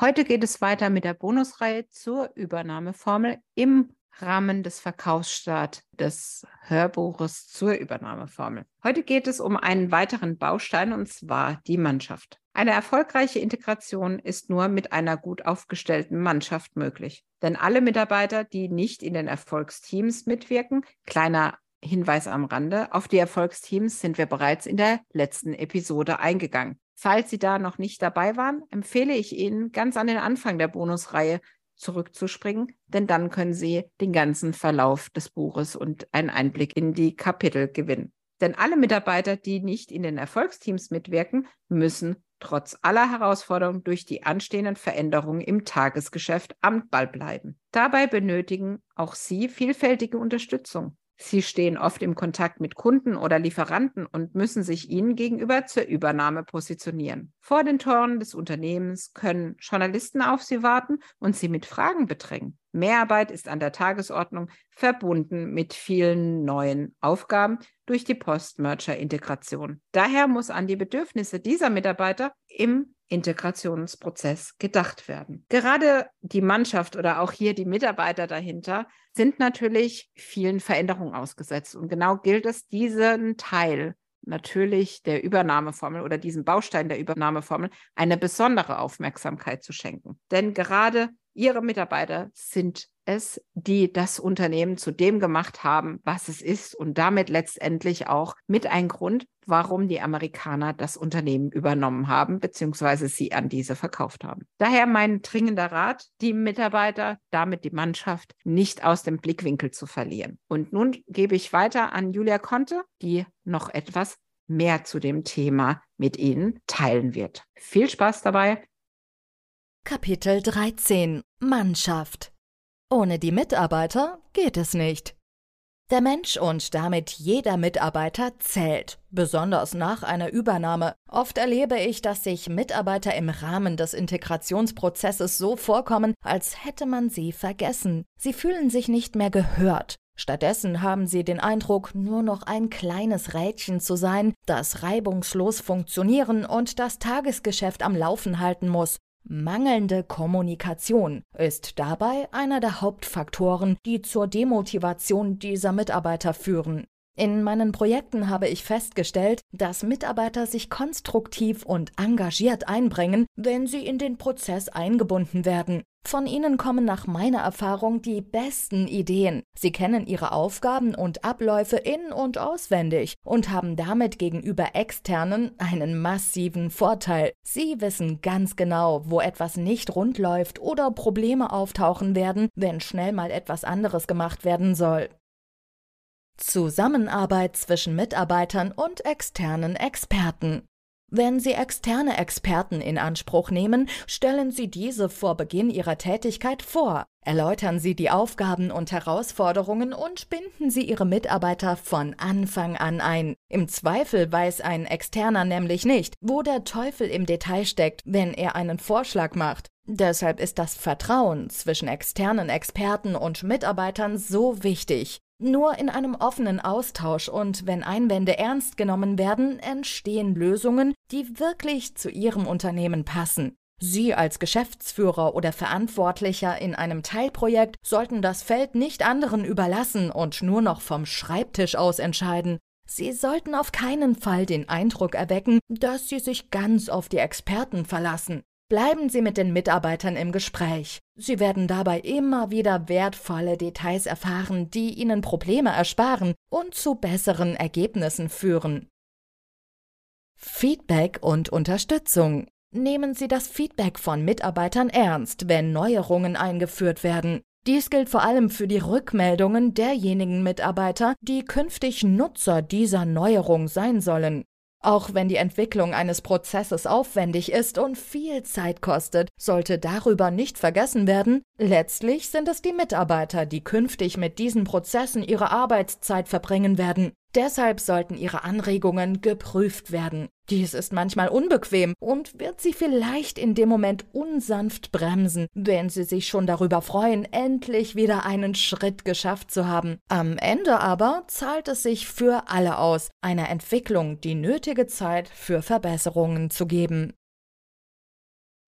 Heute geht es weiter mit der Bonusreihe zur Übernahmeformel im Rahmen des Verkaufsstart des Hörbuches zur Übernahmeformel. Heute geht es um einen weiteren Baustein und zwar die Mannschaft. Eine erfolgreiche Integration ist nur mit einer gut aufgestellten Mannschaft möglich. Denn alle Mitarbeiter, die nicht in den Erfolgsteams mitwirken, kleiner Hinweis am Rande, auf die Erfolgsteams sind wir bereits in der letzten Episode eingegangen. Falls Sie da noch nicht dabei waren, empfehle ich Ihnen, ganz an den Anfang der Bonusreihe zurückzuspringen, denn dann können Sie den ganzen Verlauf des Buches und einen Einblick in die Kapitel gewinnen. Denn alle Mitarbeiter, die nicht in den Erfolgsteams mitwirken, müssen trotz aller Herausforderungen durch die anstehenden Veränderungen im Tagesgeschäft am Ball bleiben. Dabei benötigen auch Sie vielfältige Unterstützung. Sie stehen oft im Kontakt mit Kunden oder Lieferanten und müssen sich ihnen gegenüber zur Übernahme positionieren. Vor den Toren des Unternehmens können Journalisten auf sie warten und sie mit Fragen bedrängen. Mehrarbeit ist an der Tagesordnung, verbunden mit vielen neuen Aufgaben durch die Post-Merger-Integration. Daher muss an die Bedürfnisse dieser Mitarbeiter im Integrationsprozess gedacht werden. Gerade die Mannschaft oder auch hier die Mitarbeiter dahinter sind natürlich vielen Veränderungen ausgesetzt. Und genau gilt es, diesen Teil natürlich der Übernahmeformel oder diesem Baustein der Übernahmeformel eine besondere Aufmerksamkeit zu schenken. Denn gerade Ihre Mitarbeiter sind es, die das Unternehmen zu dem gemacht haben, was es ist und damit letztendlich auch mit ein Grund, warum die Amerikaner das Unternehmen übernommen haben, beziehungsweise sie an diese verkauft haben. Daher mein dringender Rat, die Mitarbeiter, damit die Mannschaft nicht aus dem Blickwinkel zu verlieren. Und nun gebe ich weiter an Julia Conte, die noch etwas mehr zu dem Thema mit Ihnen teilen wird. Viel Spaß dabei. Kapitel 13 Mannschaft Ohne die Mitarbeiter geht es nicht. Der Mensch und damit jeder Mitarbeiter zählt, besonders nach einer Übernahme. Oft erlebe ich, dass sich Mitarbeiter im Rahmen des Integrationsprozesses so vorkommen, als hätte man sie vergessen. Sie fühlen sich nicht mehr gehört. Stattdessen haben sie den Eindruck, nur noch ein kleines Rädchen zu sein, das reibungslos funktionieren und das Tagesgeschäft am Laufen halten muss. Mangelnde Kommunikation ist dabei einer der Hauptfaktoren, die zur Demotivation dieser Mitarbeiter führen. In meinen Projekten habe ich festgestellt, dass Mitarbeiter sich konstruktiv und engagiert einbringen, wenn sie in den Prozess eingebunden werden. Von ihnen kommen nach meiner Erfahrung die besten Ideen. Sie kennen ihre Aufgaben und Abläufe in und auswendig und haben damit gegenüber externen einen massiven Vorteil. Sie wissen ganz genau, wo etwas nicht rund läuft oder Probleme auftauchen werden, wenn schnell mal etwas anderes gemacht werden soll. Zusammenarbeit zwischen Mitarbeitern und externen Experten. Wenn Sie externe Experten in Anspruch nehmen, stellen Sie diese vor Beginn Ihrer Tätigkeit vor, erläutern Sie die Aufgaben und Herausforderungen und binden Sie Ihre Mitarbeiter von Anfang an ein. Im Zweifel weiß ein Externer nämlich nicht, wo der Teufel im Detail steckt, wenn er einen Vorschlag macht. Deshalb ist das Vertrauen zwischen externen Experten und Mitarbeitern so wichtig. Nur in einem offenen Austausch und wenn Einwände ernst genommen werden, entstehen Lösungen, die wirklich zu Ihrem Unternehmen passen. Sie als Geschäftsführer oder Verantwortlicher in einem Teilprojekt sollten das Feld nicht anderen überlassen und nur noch vom Schreibtisch aus entscheiden. Sie sollten auf keinen Fall den Eindruck erwecken, dass Sie sich ganz auf die Experten verlassen. Bleiben Sie mit den Mitarbeitern im Gespräch. Sie werden dabei immer wieder wertvolle Details erfahren, die Ihnen Probleme ersparen und zu besseren Ergebnissen führen. Feedback und Unterstützung. Nehmen Sie das Feedback von Mitarbeitern ernst, wenn Neuerungen eingeführt werden. Dies gilt vor allem für die Rückmeldungen derjenigen Mitarbeiter, die künftig Nutzer dieser Neuerung sein sollen. Auch wenn die Entwicklung eines Prozesses aufwendig ist und viel Zeit kostet, sollte darüber nicht vergessen werden, letztlich sind es die Mitarbeiter, die künftig mit diesen Prozessen ihre Arbeitszeit verbringen werden. Deshalb sollten ihre Anregungen geprüft werden. Dies ist manchmal unbequem und wird sie vielleicht in dem Moment unsanft bremsen, wenn sie sich schon darüber freuen, endlich wieder einen Schritt geschafft zu haben. Am Ende aber zahlt es sich für alle aus, einer Entwicklung die nötige Zeit für Verbesserungen zu geben.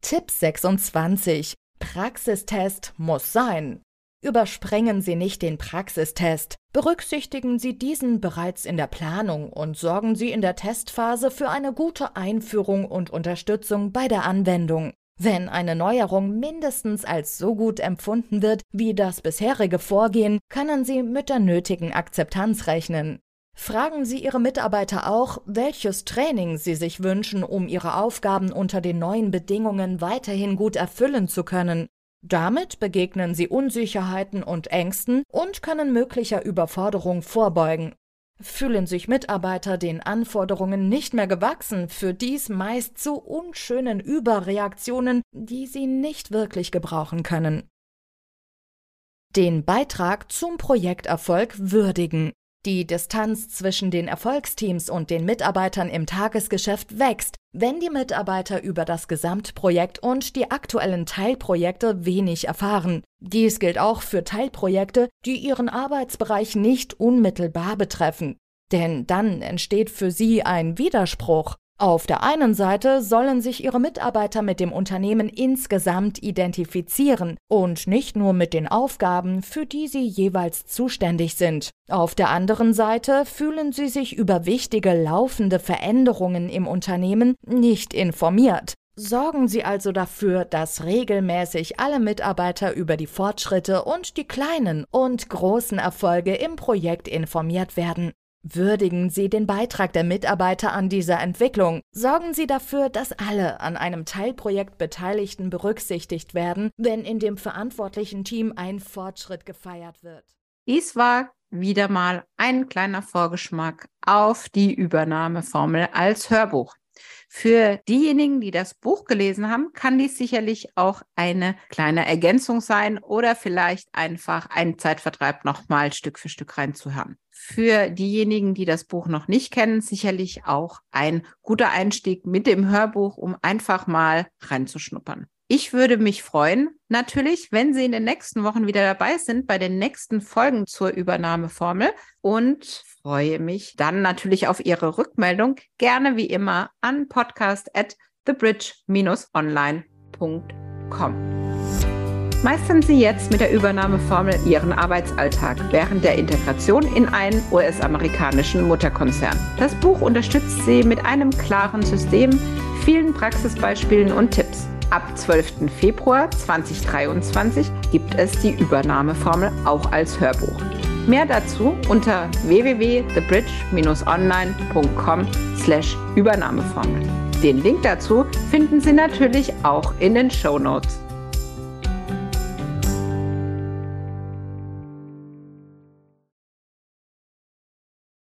Tipp 26. Praxistest muss sein. Übersprengen Sie nicht den Praxistest. Berücksichtigen Sie diesen bereits in der Planung und sorgen Sie in der Testphase für eine gute Einführung und Unterstützung bei der Anwendung. Wenn eine Neuerung mindestens als so gut empfunden wird wie das bisherige Vorgehen, können Sie mit der nötigen Akzeptanz rechnen. Fragen Sie Ihre Mitarbeiter auch, welches Training Sie sich wünschen, um Ihre Aufgaben unter den neuen Bedingungen weiterhin gut erfüllen zu können. Damit begegnen sie Unsicherheiten und Ängsten und können möglicher Überforderung vorbeugen. Fühlen sich Mitarbeiter den Anforderungen nicht mehr gewachsen, für dies meist zu unschönen Überreaktionen, die sie nicht wirklich gebrauchen können. Den Beitrag zum Projekterfolg würdigen. Die Distanz zwischen den Erfolgsteams und den Mitarbeitern im Tagesgeschäft wächst, wenn die Mitarbeiter über das Gesamtprojekt und die aktuellen Teilprojekte wenig erfahren. Dies gilt auch für Teilprojekte, die ihren Arbeitsbereich nicht unmittelbar betreffen. Denn dann entsteht für sie ein Widerspruch. Auf der einen Seite sollen sich ihre Mitarbeiter mit dem Unternehmen insgesamt identifizieren und nicht nur mit den Aufgaben, für die sie jeweils zuständig sind. Auf der anderen Seite fühlen sie sich über wichtige laufende Veränderungen im Unternehmen nicht informiert. Sorgen Sie also dafür, dass regelmäßig alle Mitarbeiter über die Fortschritte und die kleinen und großen Erfolge im Projekt informiert werden. Würdigen Sie den Beitrag der Mitarbeiter an dieser Entwicklung. Sorgen Sie dafür, dass alle an einem Teilprojekt Beteiligten berücksichtigt werden, wenn in dem verantwortlichen Team ein Fortschritt gefeiert wird. Dies war wieder mal ein kleiner Vorgeschmack auf die Übernahmeformel als Hörbuch. Für diejenigen, die das Buch gelesen haben, kann dies sicherlich auch eine kleine Ergänzung sein oder vielleicht einfach ein Zeitvertreib nochmal Stück für Stück reinzuhören. Für diejenigen, die das Buch noch nicht kennen, sicherlich auch ein guter Einstieg mit dem Hörbuch, um einfach mal reinzuschnuppern. Ich würde mich freuen, natürlich, wenn Sie in den nächsten Wochen wieder dabei sind bei den nächsten Folgen zur Übernahmeformel und freue mich dann natürlich auf Ihre Rückmeldung. Gerne wie immer an podcast at thebridge-online.com. Meistern Sie jetzt mit der Übernahmeformel Ihren Arbeitsalltag während der Integration in einen US-amerikanischen Mutterkonzern. Das Buch unterstützt Sie mit einem klaren System, vielen Praxisbeispielen und Tipps. Ab 12. Februar 2023 gibt es die Übernahmeformel auch als Hörbuch. Mehr dazu unter www.thebridge-online.com/übernahmeformel. Den Link dazu finden Sie natürlich auch in den Show Notes.